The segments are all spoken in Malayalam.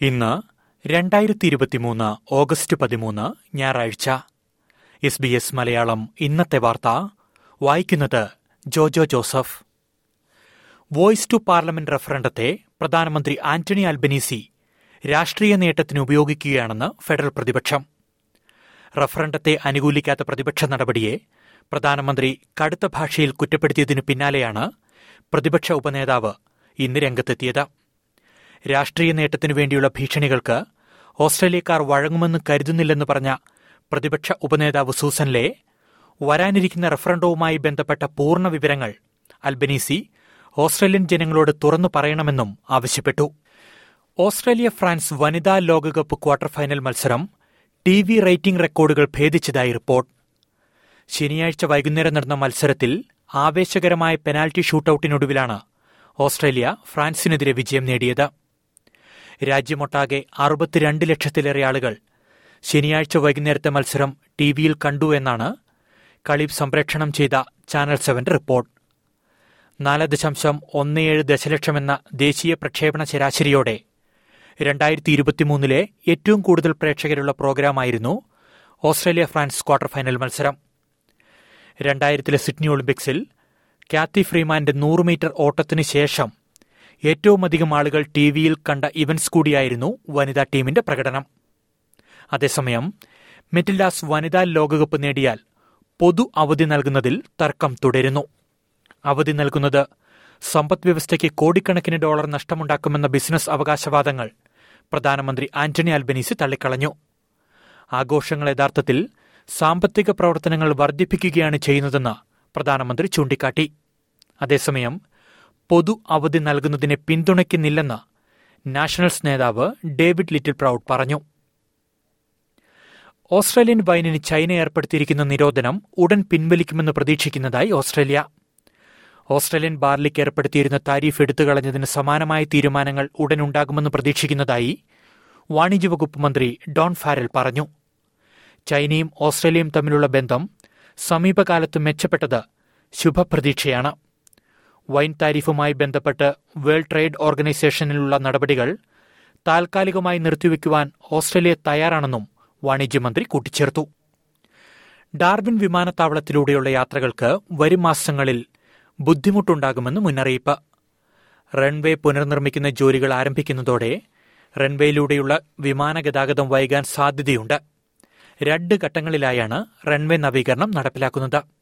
ഇന്ന് രണ്ടായിരത്തി ഇരുപത്തിമൂന്ന് ഓഗസ്റ്റ് പതിമൂന്ന് ഞായറാഴ്ച. എസ് ബി എസ് മലയാളം ഇന്നത്തെ വാർത്ത. വായിക്കുന്നത് Jojo Joseph. Voice to parliament റഫറണ്ടത്തെ പ്രധാനമന്ത്രി ആന്റണി അൽബനീസി രാഷ്ട്രീയ നേട്ടത്തിന് ഉപയോഗിക്കുകയാണെന്ന് ഫെഡറൽ പ്രതിപക്ഷം. റഫറണ്ടത്തെ അനുകൂലിക്കാത്ത പ്രതിപക്ഷ നടപടിയെ പ്രധാനമന്ത്രി കടുത്ത ഭാഷയിൽ കുറ്റപ്പെടുത്തിയതിനു പിന്നാലെയാണ് പ്രതിപക്ഷ ഉപനേതാവ് ഇന്ന് രംഗത്തെത്തിയത്. രാഷ്ട്രീയ നേട്ടത്തിനു വേണ്ടിയുള്ള ഭീഷണികൾക്ക് ഓസ്ട്രേലിയക്കാർ വഴങ്ങുമെന്ന് കരുതുന്നില്ലെന്ന് പറഞ്ഞ പ്രതിപക്ഷ ഉപനേതാവ് സൂസൻ ലേ വരാനിരിക്കുന്ന റഫറണ്ടവുമായി ബന്ധപ്പെട്ട പൂർണ വിവരങ്ങൾ അൽബനീസി ഓസ്ട്രേലിയൻ ജനങ്ങളോട് തുറന്നു പറയണമെന്നും ആവശ്യപ്പെട്ടു. ഓസ്ട്രേലിയ ഫ്രാൻസ് വനിതാ ലോകകപ്പ് ക്വാർട്ടർ ഫൈനൽ മത്സരം ടി വി റേറ്റിംഗ് റെക്കോർഡുകൾ ഭേദിച്ചതായി റിപ്പോർട്ട്. ശനിയാഴ്ച വൈകുന്നേരം നടന്ന മത്സരത്തിൽ ആവേശകരമായ പെനാൽറ്റി ഷൂട്ടൌട്ടിനൊടുവിലാണ് ഓസ്ട്രേലിയ ഫ്രാൻസിനെതിരെ വിജയം നേടിയത്. രാജ്യമൊട്ടാകെ അറുപത്തിരണ്ട് ലക്ഷത്തിലേറെ ആളുകൾ ശനിയാഴ്ച വൈകുന്നേരത്തെ മത്സരം ടി വിയിൽ കണ്ടു എന്നാണ് കളി സംപ്രേക്ഷണം ചെയ്ത ചാനൽ സെവന്റെ റിപ്പോർട്ട്. നാല് ദശാംശം ഒന്ന് ഏഴ് ദശലക്ഷമെന്ന ദേശീയ പ്രക്ഷേപണ ശരാശരിയോടെ രണ്ടായിരത്തി ഇരുപത്തിമൂന്നിലെ ഏറ്റവും കൂടുതൽ പ്രേക്ഷകരുള്ള പ്രോഗ്രാമായിരുന്നു ഓസ്ട്രേലിയ ഫ്രാൻസ് ക്വാർട്ടർ ഫൈനൽ മത്സരം. രണ്ടായിരത്തിലെ സിഡ്നി ഒളിമ്പിക്സിൽ കാത്തി ഫ്രീമാന്റെ നൂറ് മീറ്റർ ഓട്ടത്തിന് ശേഷം ഏറ്റവുമധികം ആളുകൾ ടി വിയിൽ കണ്ട ഇവന്റ്സ് കൂടിയായിരുന്നു വനിതാ ടീമിന്റെ പ്രകടനം. അതേസമയം മെറ്റിൽഡാസ് വനിതാ ലോകകപ്പ് നേടിയാൽ പൊതു അവധി നൽകുന്നതിൽ തർക്കം തുടരുന്നു. അവധി നൽകുന്നത് സമ്പദ് വ്യവസ്ഥയ്ക്ക് കോടിക്കണക്കിന് ഡോളർ നഷ്ടമുണ്ടാക്കുമെന്ന ബിസിനസ് അവകാശവാദങ്ങൾ പ്രധാനമന്ത്രി ആന്റണി അൽബനീസി തള്ളിക്കളഞ്ഞു. ആഘോഷങ്ങൾ യഥാർത്ഥത്തിൽ സാമ്പത്തിക പ്രവർത്തനങ്ങൾ വർദ്ധിപ്പിക്കുകയാണ് ചെയ്യുന്നതെന്ന് പ്രധാനമന്ത്രി ചൂണ്ടിക്കാട്ടി. അതേസമയം പൊതു അവധി നൽകുന്നതിനെ പിന്തുണയ്ക്കുന്നില്ലെന്ന് നാഷണൽസ് നേതാവ് ഡേവിഡ് ലിറ്റിൽ പ്രൌഡ് പറഞ്ഞു. ഓസ്ട്രേലിയൻ വൈനിന് ചൈന ഏർപ്പെടുത്തിയിരിക്കുന്ന നിരോധനം ഉടൻ പിൻവലിക്കുമെന്ന് പ്രതീക്ഷിക്കുന്നതായി ഓസ്ട്രേലിയ. ഓസ്ട്രേലിയൻ ബാർലിക്ക് ഏർപ്പെടുത്തിയിരുന്ന താരിഫ് എടുത്തു കളഞ്ഞതിന് സമാനമായ തീരുമാനങ്ങൾ ഉടൻ ഉണ്ടാകുമെന്ന് പ്രതീക്ഷിക്കുന്നതായി വാണിജ്യ വകുപ്പ് മന്ത്രി ഡോൺ ഫാരൽ പറഞ്ഞു. ചൈനയും ഓസ്ട്രേലിയയും തമ്മിലുള്ള ബന്ധം സമീപകാലത്ത് മെച്ചപ്പെട്ടത് ശുഭപ്രതീക്ഷയാണ്. വൈൻ താരിഫുമായി ബന്ധപ്പെട്ട് വേൾഡ് ട്രേഡ് ഓർഗനൈസേഷനിലുള്ള നടപടികൾ താൽക്കാലികമായി നിർത്തിവെക്കുവാൻ ഓസ്ട്രേലിയ തയ്യാറാണെന്നും വാണിജ്യമന്ത്രി കൂട്ടിച്ചേർത്തു. ഡാർബിൻ വിമാനത്താവളത്തിലൂടെയുള്ള യാത്രകൾക്ക് വരും മാസങ്ങളിൽ ബുദ്ധിമുട്ടുണ്ടാകുമെന്ന് മുന്നറിയിപ്പ്. റൺവേ പുനർനിർമ്മിക്കുന്ന ജോലികൾ ആരംഭിക്കുന്നതോടെ റൺവേയിലൂടെയുള്ള വിമാന ഗതാഗതം വൈകാൻ സാധ്യതയുണ്ട്. രണ്ട് ഘട്ടങ്ങളിലായാണ് റൺവേ നവീകരണം നടപ്പിലാക്കുന്നത്.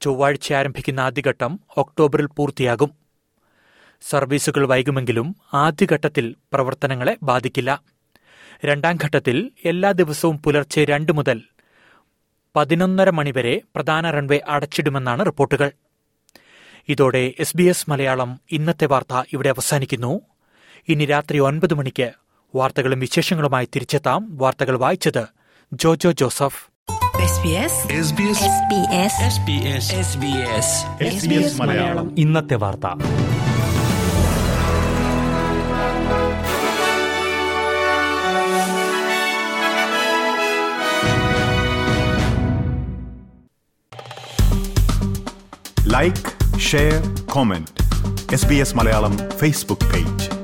ചൊവ്വാഴ്ച ആരംഭിക്കുന്ന ആദ്യഘട്ടം ഒക്ടോബറിൽ പൂർത്തിയാകും. സർവീസുകൾ വൈകുമെങ്കിലും ആദ്യഘട്ടത്തിൽ പ്രവർത്തനങ്ങളെ ബാധിക്കില്ല. രണ്ടാം ഘട്ടത്തിൽ എല്ലാ ദിവസവും പുലർച്ചെ രണ്ട് മുതൽ പതിനൊന്നര മണിവരെ പ്രധാന റൺവേ അടച്ചിടുമെന്നാണ് റിപ്പോർട്ടുകൾ. ഇതോടെ എസ് ബി എസ് മലയാളം ഇന്നത്തെ വാർത്ത ഇവിടെ അവസാനിക്കുന്നു. ഇനി രാത്രി ഒൻപത് മണിക്ക് വാർത്തകളും വിശേഷങ്ങളുമായി തിരിച്ചെത്താം വാർത്തകൾ വായിച്ചത് ജോജോ ജോസഫ്. മലയാളം. ഇന്നത്തെ വാർത്ത. Like share comment S B S Malayalam Facebook page